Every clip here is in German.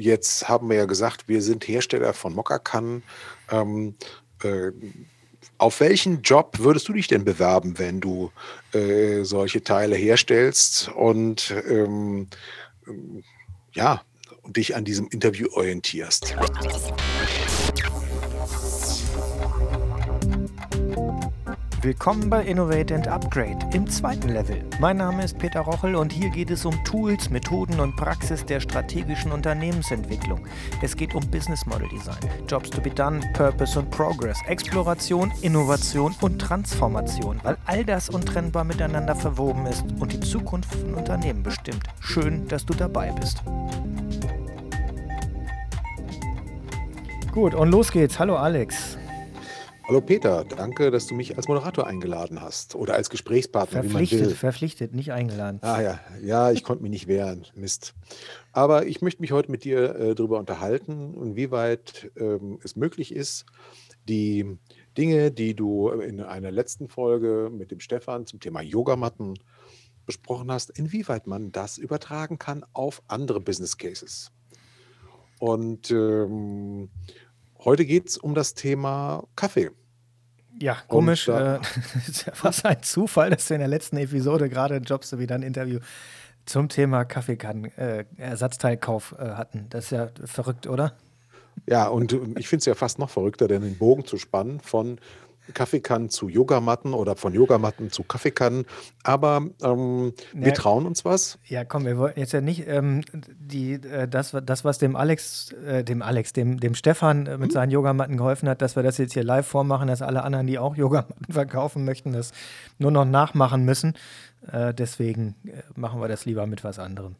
jetzt haben wir ja gesagt, wir sind Hersteller von Mokkakan. Ähm, äh, auf welchen Job würdest du dich denn bewerben, wenn du äh, solche Teile herstellst und ähm, ja, dich an diesem Interview orientierst? Willkommen bei Innovate and Upgrade im zweiten Level. Mein Name ist Peter Rochel und hier geht es um Tools, Methoden und Praxis der strategischen Unternehmensentwicklung. Es geht um Business Model Design, Jobs to be done, Purpose und Progress, Exploration, Innovation und Transformation, weil all das untrennbar miteinander verwoben ist und die Zukunft von Unternehmen bestimmt. Schön, dass du dabei bist. Gut, und los geht's. Hallo Alex. Hallo Peter, danke, dass du mich als Moderator eingeladen hast oder als Gesprächspartner, wie man Verpflichtet, will. verpflichtet, nicht eingeladen. Ah ja, ja, ich konnte mich nicht wehren. Mist. Aber ich möchte mich heute mit dir äh, darüber unterhalten, inwieweit ähm, es möglich ist, die Dinge, die du in einer letzten Folge mit dem Stefan zum Thema Yogamatten besprochen hast, inwieweit man das übertragen kann auf andere Business Cases. Und ähm, heute geht es um das Thema Kaffee. Ja, komisch. Äh, ist ja fast ein Zufall, dass wir in der letzten Episode gerade Jobs wieder ein Interview zum Thema Kaffeekannen, äh, Ersatzteilkauf äh, hatten. Das ist ja verrückt, oder? Ja, und ich finde es ja fast noch verrückter, denn den Bogen zu spannen von Kaffeekannen zu Yogamatten oder von Yogamatten zu Kaffeekannen. Aber ähm, ja, wir trauen uns was. Ja, komm, wir wollten jetzt ja nicht ähm, die, äh, das, das, was dem Alex, äh, dem Alex, dem, dem Stefan äh, mit mhm. seinen Yogamatten geholfen hat, dass wir das jetzt hier live vormachen, dass alle anderen, die auch Yogamatten verkaufen möchten, das nur noch nachmachen müssen. Äh, deswegen äh, machen wir das lieber mit was anderem.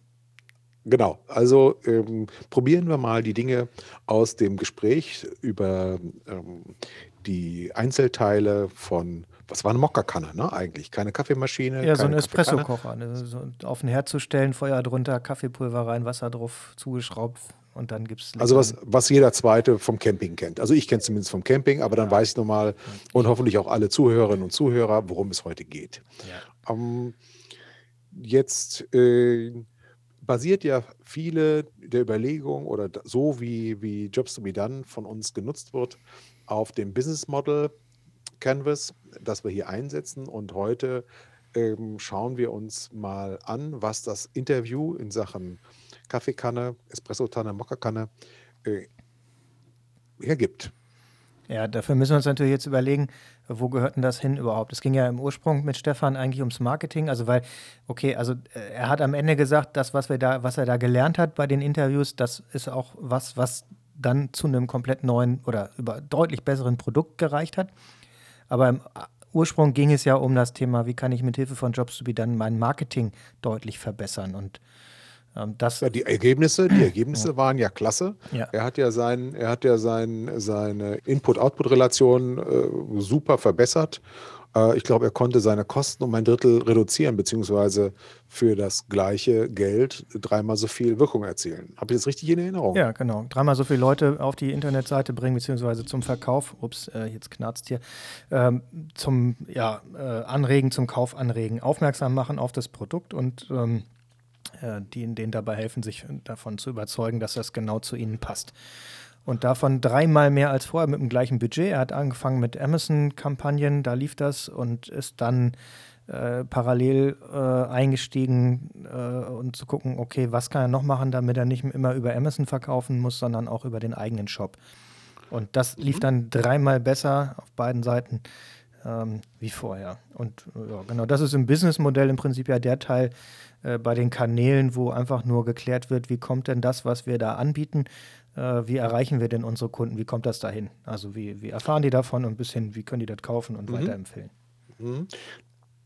Genau, also ähm, probieren wir mal die Dinge aus dem Gespräch über ähm, die Einzelteile von, was war eine Mokkakanne, ne? Eigentlich keine Kaffeemaschine. Ja, so ein Espresso-Kocher. Ne? So auf den Herd zu stellen, Feuer drunter, Kaffeepulver rein, Wasser drauf, zugeschraubt und dann gibt es. Also was, was jeder Zweite vom Camping kennt. Also ich kenne es zumindest vom Camping, aber dann ja. weiß ich nochmal und hoffentlich auch alle Zuhörerinnen und Zuhörer, worum es heute geht. Ja. Ähm, jetzt äh, basiert ja viele der Überlegungen oder so wie, wie Jobs to be done von uns genutzt wird, auf dem Business Model Canvas, das wir hier einsetzen. Und heute ähm, schauen wir uns mal an, was das Interview in Sachen Kaffeekanne, Espresso-Tanne, Mokkakanne äh, hergibt. Ja, dafür müssen wir uns natürlich jetzt überlegen, wo gehört denn das hin überhaupt? Es ging ja im Ursprung mit Stefan eigentlich ums Marketing, also weil, okay, also äh, er hat am Ende gesagt, das, was wir da, was er da gelernt hat bei den Interviews, das ist auch was, was dann zu einem komplett neuen oder über deutlich besseren Produkt gereicht hat. Aber im Ursprung ging es ja um das Thema, wie kann ich mit Hilfe von Jobs to be dann mein Marketing deutlich verbessern und das ja, die Ergebnisse, die Ergebnisse ja. waren ja klasse. Ja. Er hat ja sein, er hat ja sein, seine Input-Output-Relation äh, super verbessert äh, ich glaube, er konnte seine Kosten um ein Drittel reduzieren, beziehungsweise für das gleiche Geld dreimal so viel Wirkung erzielen. Habe ich das richtig in Erinnerung? Ja, genau. Dreimal so viele Leute auf die Internetseite bringen, beziehungsweise zum Verkauf. Ups, äh, jetzt knarzt hier. Ähm, zum ja, äh, Anregen, zum Kauf anregen, aufmerksam machen auf das Produkt und ähm, äh, die, denen dabei helfen, sich davon zu überzeugen, dass das genau zu ihnen passt. Und davon dreimal mehr als vorher mit dem gleichen Budget. Er hat angefangen mit Amazon-Kampagnen, da lief das und ist dann äh, parallel äh, eingestiegen äh, und zu gucken, okay, was kann er noch machen, damit er nicht immer über Amazon verkaufen muss, sondern auch über den eigenen Shop. Und das lief mhm. dann dreimal besser auf beiden Seiten ähm, wie vorher. Und ja, genau, das ist im Businessmodell im Prinzip ja der Teil äh, bei den Kanälen, wo einfach nur geklärt wird, wie kommt denn das, was wir da anbieten, äh, wie erreichen wir denn unsere Kunden? Wie kommt das dahin? Also wie, wie erfahren die davon und bis hin, wie können die das kaufen und mhm. weiterempfehlen? Mhm.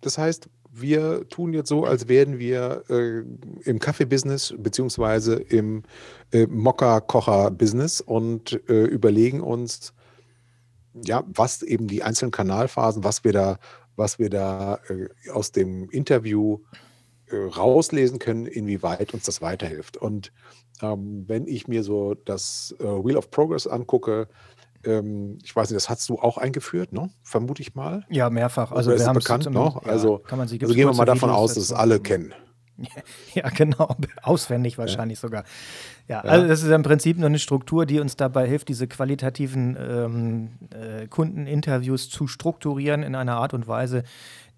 Das heißt, wir tun jetzt so, als wären wir äh, im Kaffee-Business beziehungsweise im äh, Mokka-Kocher-Business und äh, überlegen uns, ja, was eben die einzelnen Kanalphasen, was wir da, was wir da äh, aus dem Interview rauslesen können, inwieweit uns das weiterhilft. Und ähm, wenn ich mir so das äh, Wheel of Progress angucke, ähm, ich weiß nicht, das hast du auch eingeführt, ne? vermute ich mal. Ja, mehrfach. Also, wir haben bekannt, also, kann man sie, also gehen wir mal davon Videos aus, dass es alle kennen. Ja, genau, auswendig wahrscheinlich ja. sogar. Ja, ja, also das ist im Prinzip nur eine Struktur, die uns dabei hilft, diese qualitativen ähm, äh, Kundeninterviews zu strukturieren in einer Art und Weise,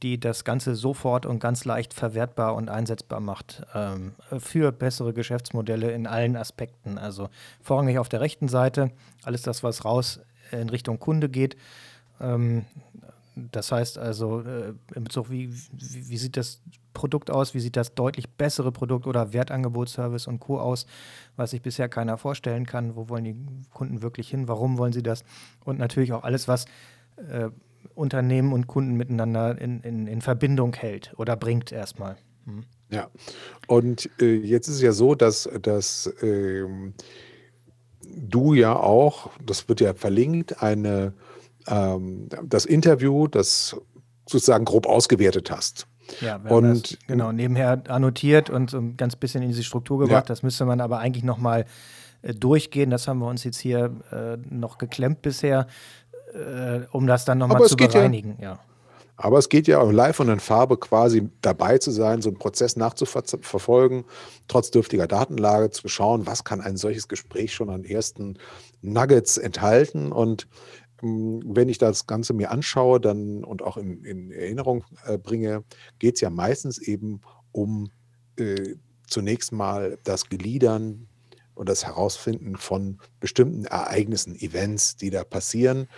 die das Ganze sofort und ganz leicht verwertbar und einsetzbar macht ähm, für bessere Geschäftsmodelle in allen Aspekten. Also vorrangig auf der rechten Seite, alles das, was raus in Richtung Kunde geht. Ähm, das heißt also, äh, in Bezug, wie, wie, wie, sieht das Produkt aus, wie sieht das deutlich bessere Produkt oder Wertangebot, Service und Co. aus, was sich bisher keiner vorstellen kann, wo wollen die Kunden wirklich hin, warum wollen sie das und natürlich auch alles, was äh, Unternehmen und Kunden miteinander in, in, in Verbindung hält oder bringt erstmal. Hm. Ja, und äh, jetzt ist es ja so, dass, dass ähm, du ja auch, das wird ja verlinkt, eine ähm, das Interview, das sozusagen grob ausgewertet hast. Ja, und, genau, nebenher annotiert und so ein ganz bisschen in diese Struktur gebracht. Ja. Das müsste man aber eigentlich nochmal äh, durchgehen. Das haben wir uns jetzt hier äh, noch geklemmt bisher, äh, um das dann nochmal zu bereinigen. Ja, ja. Aber es geht ja auch live und in Farbe quasi dabei zu sein, so einen Prozess nachzuverfolgen, trotz dürftiger Datenlage zu schauen, was kann ein solches Gespräch schon an ersten Nuggets enthalten. Und hm, wenn ich das Ganze mir anschaue dann und auch in, in Erinnerung äh, bringe, geht es ja meistens eben um äh, zunächst mal das Gliedern und das Herausfinden von bestimmten Ereignissen, Events, die da passieren,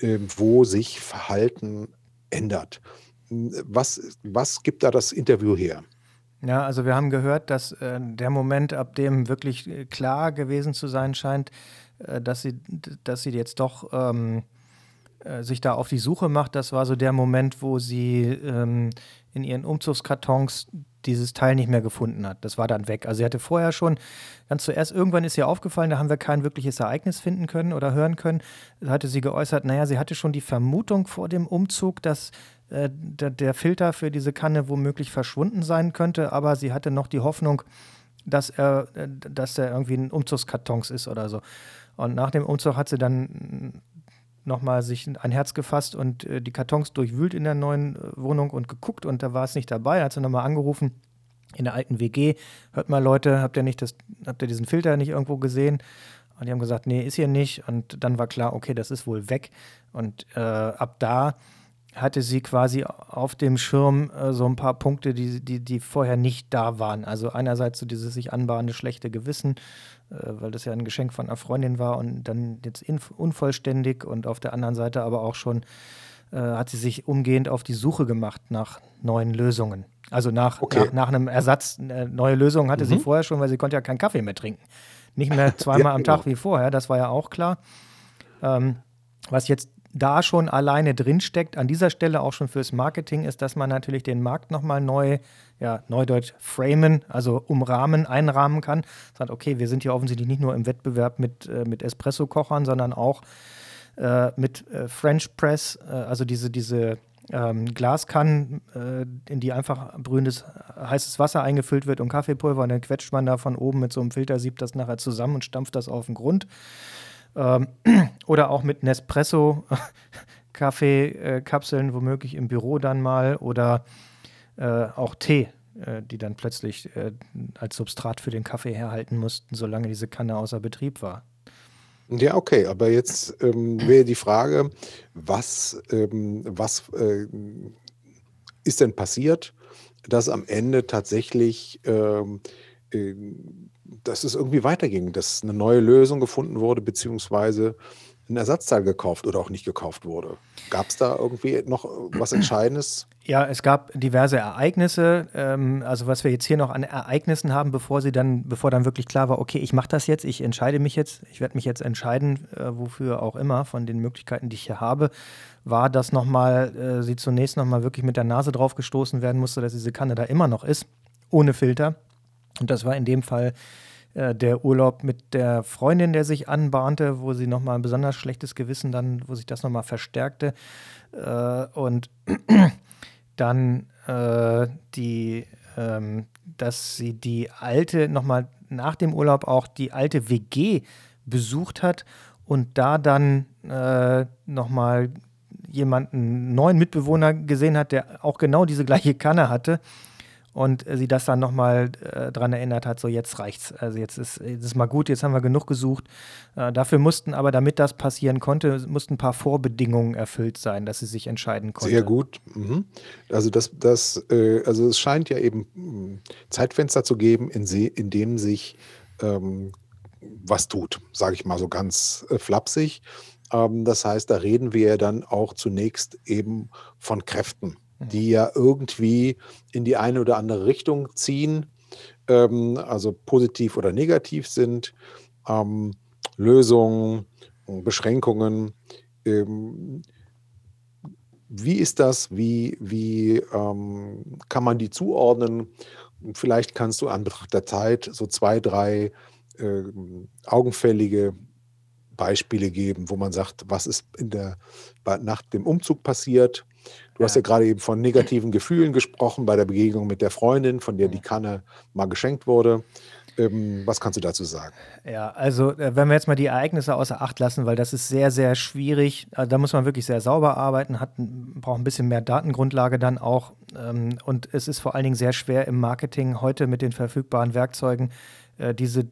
wo sich Verhalten ändert. Hm, was, was gibt da das Interview her? Ja, also wir haben gehört, dass äh, der Moment, ab dem wirklich äh, klar gewesen zu sein scheint, äh, dass sie, dass sie jetzt doch ähm, äh, sich da auf die Suche macht. Das war so der Moment, wo sie ähm, in ihren Umzugskartons dieses Teil nicht mehr gefunden hat. Das war dann weg. Also sie hatte vorher schon, ganz zuerst, irgendwann ist ihr aufgefallen, da haben wir kein wirkliches Ereignis finden können oder hören können. Da hatte sie geäußert, naja, sie hatte schon die Vermutung vor dem Umzug, dass äh, der, der Filter für diese Kanne womöglich verschwunden sein könnte, aber sie hatte noch die Hoffnung, dass er, äh, dass er irgendwie ein Umzugskartons ist oder so. Und nach dem Umzug hat sie dann nochmal sich ein Herz gefasst und äh, die Kartons durchwühlt in der neuen äh, Wohnung und geguckt und da war es nicht dabei. Hat sie nochmal angerufen in der alten WG. Hört mal, Leute, habt ihr nicht das, habt ihr diesen Filter nicht irgendwo gesehen? Und die haben gesagt, nee, ist hier nicht. Und dann war klar, okay, das ist wohl weg. Und äh, ab da hatte sie quasi auf dem Schirm äh, so ein paar Punkte, die, die, die vorher nicht da waren. Also einerseits so dieses sich anbahnende schlechte Gewissen, äh, weil das ja ein Geschenk von einer Freundin war und dann jetzt unvollständig und auf der anderen Seite aber auch schon äh, hat sie sich umgehend auf die Suche gemacht nach neuen Lösungen. Also nach, okay. nach, nach, einem Ersatz, äh, neue Lösungen hatte mhm. sie vorher schon, weil sie konnte ja keinen Kaffee mehr trinken. Nicht mehr zweimal ja, am Tag genau. wie vorher, das war ja auch klar. Ähm, was jetzt da schon alleine drinsteckt, an dieser Stelle auch schon fürs Marketing, ist, dass man natürlich den Markt nochmal neu, ja, neudeutsch framen, also umrahmen, einrahmen kann. Sagt, okay, wir sind hier offensichtlich nicht nur im Wettbewerb mit, äh, mit Espresso-Kochern, sondern auch äh, mit äh, French Press, äh, also diese, diese ähm, Glaskannen, äh, in die einfach brühendes heißes Wasser eingefüllt wird und Kaffeepulver und dann quetscht man da von oben mit so einem Filtersieb das nachher zusammen und stampft das auf den Grund. Ähm, oder auch mit Nespresso, Kaffeekapseln, womöglich im Büro dann mal oder äh, auch Tee, äh, die dann plötzlich äh, als Substrat für den Kaffee herhalten mussten, solange diese Kanne außer Betrieb war. Ja, okay, aber jetzt ähm, wäre die Frage, was, ähm, was äh, ist denn passiert, dass am Ende tatsächlich ähm, äh, dass es irgendwie weiterging, dass eine neue Lösung gefunden wurde, beziehungsweise ein Ersatzteil gekauft oder auch nicht gekauft wurde. Gab es da irgendwie noch was Entscheidendes? Ja, es gab diverse Ereignisse. Ähm, also was wir jetzt hier noch an Ereignissen haben, bevor sie dann, bevor dann wirklich klar war, okay, ich mache das jetzt, ich entscheide mich jetzt, ich werde mich jetzt entscheiden, äh, wofür auch immer von den Möglichkeiten, die ich hier habe, war, dass nochmal äh, sie zunächst nochmal wirklich mit der Nase drauf gestoßen werden musste, dass diese Kanne da immer noch ist, ohne Filter. Und das war in dem Fall äh, der Urlaub mit der Freundin, der sich anbahnte, wo sie nochmal ein besonders schlechtes Gewissen dann, wo sich das nochmal verstärkte. Äh, und dann äh, die, ähm, dass sie die alte, nochmal nach dem Urlaub auch die alte WG besucht hat und da dann äh, nochmal jemanden, neuen Mitbewohner gesehen hat, der auch genau diese gleiche Kanne hatte und sie das dann nochmal äh, daran erinnert hat, so jetzt reicht's. Also jetzt ist es mal gut, jetzt haben wir genug gesucht. Äh, dafür mussten aber, damit das passieren konnte, mussten ein paar Vorbedingungen erfüllt sein, dass sie sich entscheiden konnte. Sehr gut. Mhm. Also das, das, äh, also es scheint ja eben hm, Zeitfenster zu geben, in, sie, in dem sich ähm, was tut, sage ich mal so ganz äh, flapsig. Ähm, das heißt, da reden wir dann auch zunächst eben von Kräften die ja irgendwie in die eine oder andere Richtung ziehen, ähm, also positiv oder negativ sind. Ähm, Lösungen, Beschränkungen. Ähm, wie ist das? Wie, wie ähm, kann man die zuordnen? Vielleicht kannst du an Betracht der Zeit so zwei, drei äh, augenfällige Beispiele geben, wo man sagt, was ist in der, nach dem Umzug passiert Du hast ja gerade eben von negativen Gefühlen gesprochen bei der Begegnung mit der Freundin, von der die Kanne mal geschenkt wurde. Ähm, was kannst du dazu sagen? Ja, also äh, wenn wir jetzt mal die Ereignisse außer Acht lassen, weil das ist sehr, sehr schwierig. Also, da muss man wirklich sehr sauber arbeiten, hat, braucht ein bisschen mehr Datengrundlage dann auch. Ähm, und es ist vor allen Dingen sehr schwer im Marketing heute mit den verfügbaren Werkzeugen äh, diese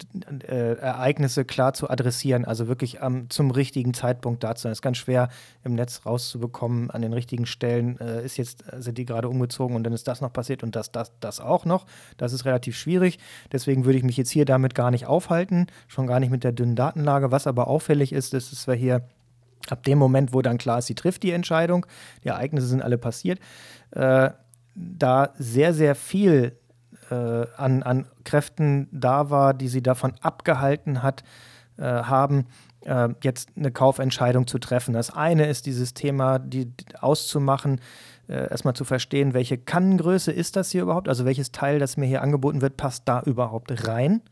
äh, Ereignisse klar zu adressieren, also wirklich ähm, zum richtigen Zeitpunkt da zu sein. Das ist ganz schwer im Netz rauszubekommen an den richtigen Stellen. Äh, ist jetzt, sind die gerade umgezogen und dann ist das noch passiert und das, das, das auch noch. Das ist relativ schwierig. Deswegen würde ich mich jetzt hier damit gar nicht aufhalten, schon gar nicht mit der dünnen Datenlage. Was aber auffällig ist, ist, dass wir hier ab dem Moment, wo dann klar ist, sie trifft die Entscheidung, die Ereignisse sind alle passiert, äh, da sehr, sehr viel äh, an, an Kräften da war, die sie davon abgehalten hat, äh, haben, äh, jetzt eine Kaufentscheidung zu treffen. Das eine ist dieses Thema, die, auszumachen, äh, erstmal zu verstehen, welche Kannengröße ist das hier überhaupt, also welches Teil, das mir hier angeboten wird, passt da überhaupt rein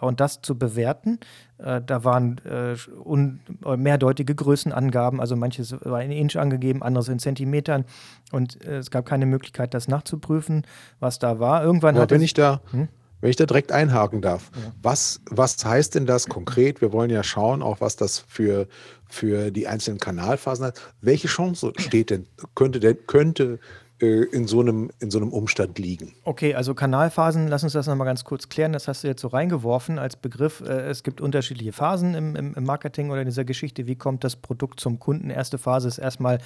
und das zu bewerten. Äh, da waren äh, äh, mehrdeutige Größenangaben, also manches war in Inch angegeben, anderes in Zentimetern und äh, es gab keine Möglichkeit, das nachzuprüfen, was da war. Irgendwann hat wenn ich da hm? Wenn ich da direkt einhaken darf, ja. was, was heißt denn das konkret? Wir wollen ja schauen, auch was das für, für die einzelnen Kanalphasen hat. Welche Chance steht denn, könnte denn, könnte in so, einem, in so einem Umstand liegen. Okay, also Kanalphasen, lass uns das nochmal ganz kurz klären. Das hast du jetzt so reingeworfen als Begriff. Äh, es gibt unterschiedliche Phasen im, im, im Marketing oder in dieser Geschichte. Wie kommt das Produkt zum Kunden? Erste Phase ist erstmal,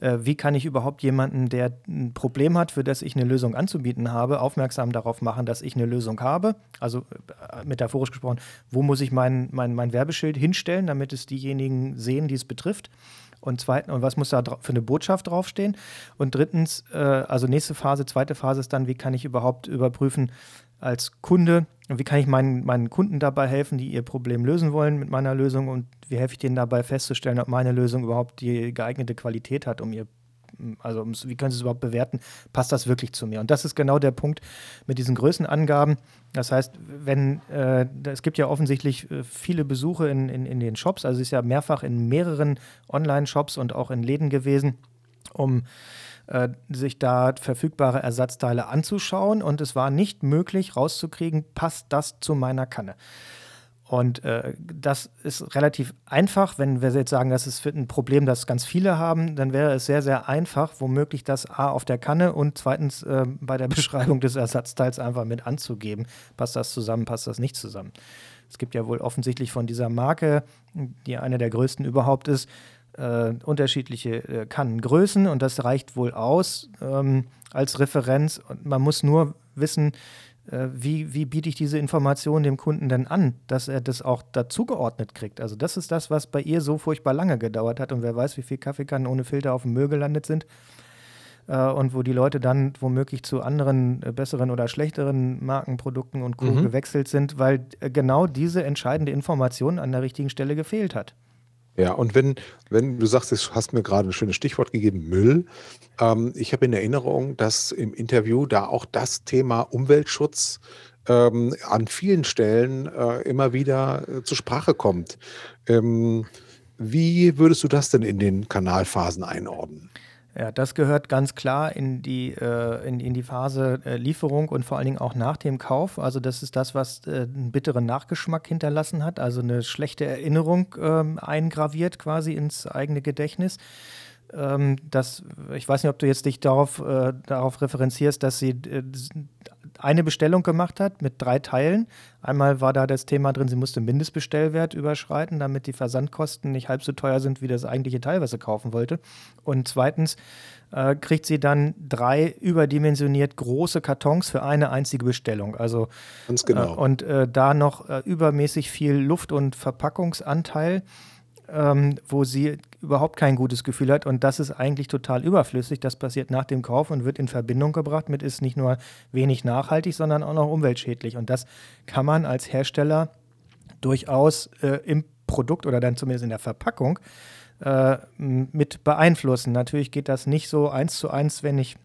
äh, wie kann ich überhaupt jemanden, der ein Problem hat, für das ich eine Lösung anzubieten habe, aufmerksam darauf machen, dass ich eine Lösung habe? Also metaphorisch gesprochen, wo muss ich mein, mein, mein Werbeschild hinstellen, damit es diejenigen sehen, die es betrifft? Und zweitens, und was muss da für eine Botschaft draufstehen? Und drittens, äh, also nächste Phase, zweite Phase ist dann, wie kann ich überhaupt überprüfen als Kunde, wie kann ich meinen, meinen Kunden dabei helfen, die ihr Problem lösen wollen mit meiner Lösung und wie helfe ich denen dabei festzustellen, ob meine Lösung überhaupt die geeignete Qualität hat, um ihr also wie können Sie es überhaupt bewerten, passt das wirklich zu mir? Und das ist genau der Punkt mit diesen Größenangaben. Das heißt, wenn äh, es gibt ja offensichtlich äh, viele Besuche in, in, in den Shops, also es ist ja mehrfach in mehreren Online-Shops und auch in Läden gewesen, um äh, sich da verfügbare Ersatzteile anzuschauen und es war nicht möglich rauszukriegen, passt das zu meiner Kanne. Und äh, das ist relativ einfach. Wenn wir jetzt sagen, das ist ein Problem, das ganz viele haben, dann wäre es sehr, sehr einfach, womöglich das A auf der Kanne und zweitens äh, bei der Beschreibung des Ersatzteils einfach mit anzugeben. Passt das zusammen, passt das nicht zusammen? Es gibt ja wohl offensichtlich von dieser Marke, die eine der größten überhaupt ist, äh, unterschiedliche äh, Kannengrößen und das reicht wohl aus ähm, als Referenz. Und man muss nur wissen, wie, wie biete ich diese Information dem Kunden denn an, dass er das auch dazugeordnet kriegt? Also das ist das, was bei ihr so furchtbar lange gedauert hat und wer weiß, wie viele Kaffeekannen ohne Filter auf dem Müll gelandet sind äh, und wo die Leute dann womöglich zu anderen äh, besseren oder schlechteren Markenprodukten und Co. Mhm. gewechselt sind, weil genau diese entscheidende Information an der richtigen Stelle gefehlt hat. Ja, und wenn, wenn du sagst, du hast mir gerade ein schönes Stichwort gegeben, Müll. Ähm, ich habe in Erinnerung, dass im Interview da auch das Thema Umweltschutz ähm, an vielen Stellen äh, immer wieder äh, zur Sprache kommt. Ähm, wie würdest du das denn in den Kanalphasen einordnen? Ja, das gehört ganz klar in die, äh, in, in die Phase äh, Lieferung und vor allen Dingen auch nach dem Kauf. Also das ist das, was äh, einen bitteren Nachgeschmack hinterlassen hat, also eine schlechte Erinnerung ähm, eingraviert quasi ins eigene Gedächtnis. Ähm, dass, ich weiß nicht, ob du jetzt dich darauf, äh, darauf referenzierst, dass sie äh, eine Bestellung gemacht hat mit drei Teilen. Einmal war da das Thema drin, sie musste Mindestbestellwert überschreiten, damit die Versandkosten nicht halb so teuer sind wie das eigentliche Teil, was sie kaufen wollte. Und zweitens äh, kriegt sie dann drei überdimensioniert große Kartons für eine einzige Bestellung. Also Ganz genau. Äh, und äh, da noch äh, übermäßig viel Luft- und Verpackungsanteil ähm, wo sie überhaupt kein gutes Gefühl hat. Und das ist eigentlich total überflüssig. Das passiert nach dem Kauf und wird in Verbindung gebracht mit, ist nicht nur wenig nachhaltig, sondern auch noch umweltschädlich. Und das kann man als Hersteller durchaus äh, im Produkt oder dann zumindest in der Verpackung äh, mit beeinflussen. Natürlich geht das nicht so eins zu eins, wenn ich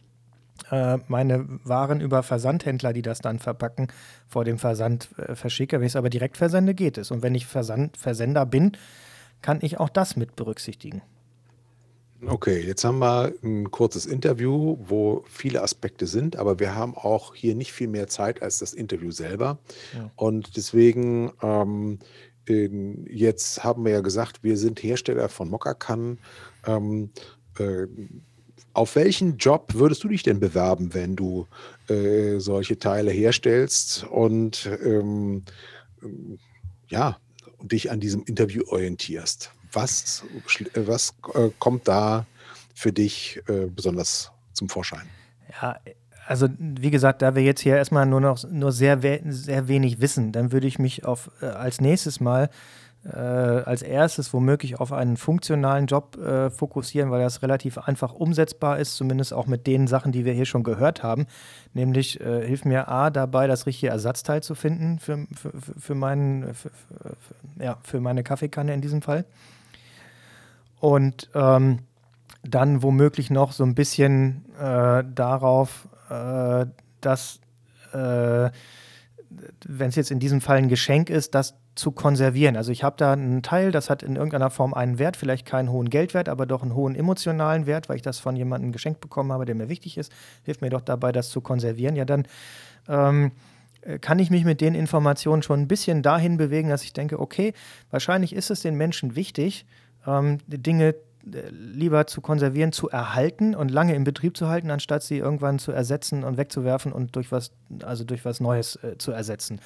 äh, meine Waren über Versandhändler, die das dann verpacken, vor dem Versand äh, verschicke. Wenn ich es aber direkt versende, geht es. Und wenn ich Versand, Versender bin, kann ich auch das mit berücksichtigen. Okay, jetzt haben wir ein kurzes Interview, wo viele Aspekte sind, aber wir haben auch hier nicht viel mehr Zeit als das Interview selber. Ja. Und deswegen, ähm, jetzt haben wir ja gesagt, wir sind Hersteller von Mokkakan. Ähm, äh, auf welchen Job würdest du dich denn bewerben, wenn du äh, solche Teile herstellst und ähm, ja, dich an diesem Interview orientierst. Was, was äh, kommt da für dich äh, besonders zum Vorschein? Ja, also wie gesagt, da wir jetzt hier erstmal nur noch nur sehr, sehr wenig wissen, dann würde ich mich auf äh, als nächstes Mal äh, als erstes womöglich auf einen funktionalen Job äh, fokussieren, weil das relativ einfach umsetzbar ist, zumindest auch mit den Sachen, die wir hier schon gehört haben. Nämlich äh, hilft mir A dabei, das richtige Ersatzteil zu finden für, für, für, meinen, für, ja, für meine Kaffeekanne in diesem Fall. Und ähm, dann womöglich noch so ein bisschen äh, darauf, äh, dass äh, wenn es jetzt in diesem Fall ein Geschenk ist, das zu konservieren. Also ich habe da einen Teil, das hat in irgendeiner Form einen Wert, vielleicht keinen hohen Geldwert, aber doch einen hohen emotionalen Wert, weil ich das von jemandem geschenkt bekommen habe, der mir wichtig ist. Hilft mir doch dabei, das zu konservieren. Ja, dann ähm, kann ich mich mit den Informationen schon ein bisschen dahin bewegen, dass ich denke, okay, wahrscheinlich ist es den Menschen wichtig, ähm, Dinge äh, lieber zu konservieren, zu erhalten und lange im Betrieb zu halten, anstatt sie irgendwann zu ersetzen und wegzuwerfen und durch was, also durch was Neues äh, zu ersetzen.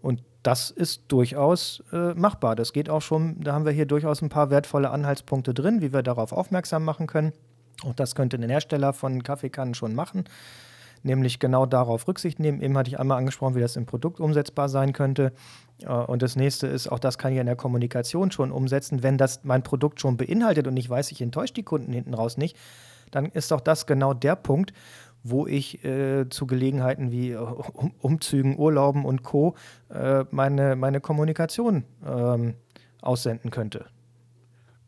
Und das ist durchaus äh, machbar. Das geht auch schon, da haben wir hier durchaus ein paar wertvolle Anhaltspunkte drin, wie wir darauf aufmerksam machen können. Und das könnte ein Hersteller von Kaffeekannen schon machen, nämlich genau darauf Rücksicht nehmen. Eben hatte ich einmal angesprochen, wie das im Produkt umsetzbar sein könnte. Äh, und das nächste ist, auch das kann ich in der Kommunikation schon umsetzen. Wenn das mein Produkt schon beinhaltet und ich weiß, ich enttäusche die Kunden hinten raus nicht, dann ist auch das genau der Punkt, wo ich äh, zu Gelegenheiten wie äh, um, Umzügen, Urlauben und Co. Äh, meine, meine Kommunikation ähm, aussenden könnte.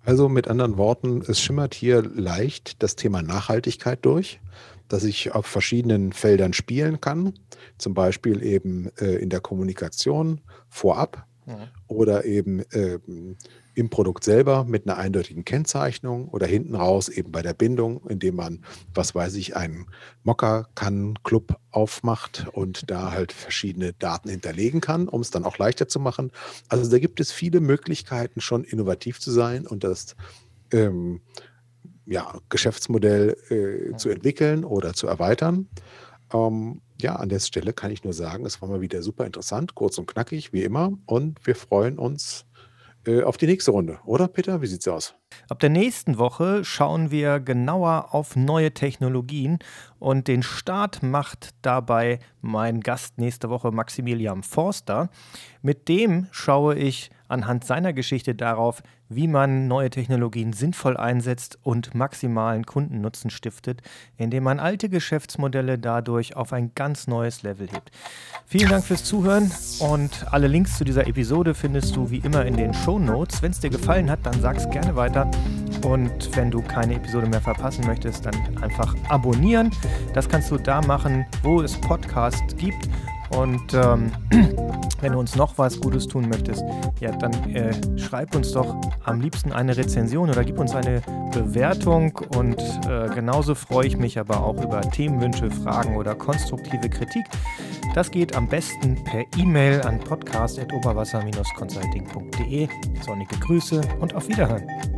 Also mit anderen Worten, es schimmert hier leicht das Thema Nachhaltigkeit durch, dass ich auf verschiedenen Feldern spielen kann, zum Beispiel eben äh, in der Kommunikation vorab ja. oder eben äh, im Produkt selber mit einer eindeutigen Kennzeichnung oder hinten raus eben bei der Bindung, indem man, was weiß ich, einen Mocker-Kann-Club aufmacht und da halt verschiedene Daten hinterlegen kann, um es dann auch leichter zu machen. Also da gibt es viele Möglichkeiten, schon innovativ zu sein und das ähm, ja, Geschäftsmodell äh, zu entwickeln oder zu erweitern. Ähm, ja, an der Stelle kann ich nur sagen, es war mal wieder super interessant, kurz und knackig, wie immer. Und wir freuen uns äh, auf die nächste Runde, oder Peter? Wie sieht's aus? Ab der nächsten Woche schauen wir genauer auf neue Technologien und den Start macht dabei mein Gast nächste Woche Maximilian Forster. Mit dem schaue ich anhand seiner Geschichte darauf, wie man neue Technologien sinnvoll einsetzt und maximalen Kundennutzen stiftet, indem man alte Geschäftsmodelle dadurch auf ein ganz neues Level hebt. Vielen Dank fürs Zuhören und alle Links zu dieser Episode findest du wie immer in den Show Notes. Wenn es dir gefallen hat, dann sag's gerne weiter. Und wenn du keine Episode mehr verpassen möchtest, dann einfach abonnieren. Das kannst du da machen, wo es Podcasts gibt. Und ähm, wenn du uns noch was Gutes tun möchtest, ja, dann äh, schreib uns doch am liebsten eine Rezension oder gib uns eine Bewertung. Und äh, genauso freue ich mich aber auch über Themenwünsche, Fragen oder konstruktive Kritik. Das geht am besten per E-Mail an podcast.oberwasser-consulting.de. Sonnige Grüße und auf Wiederhören.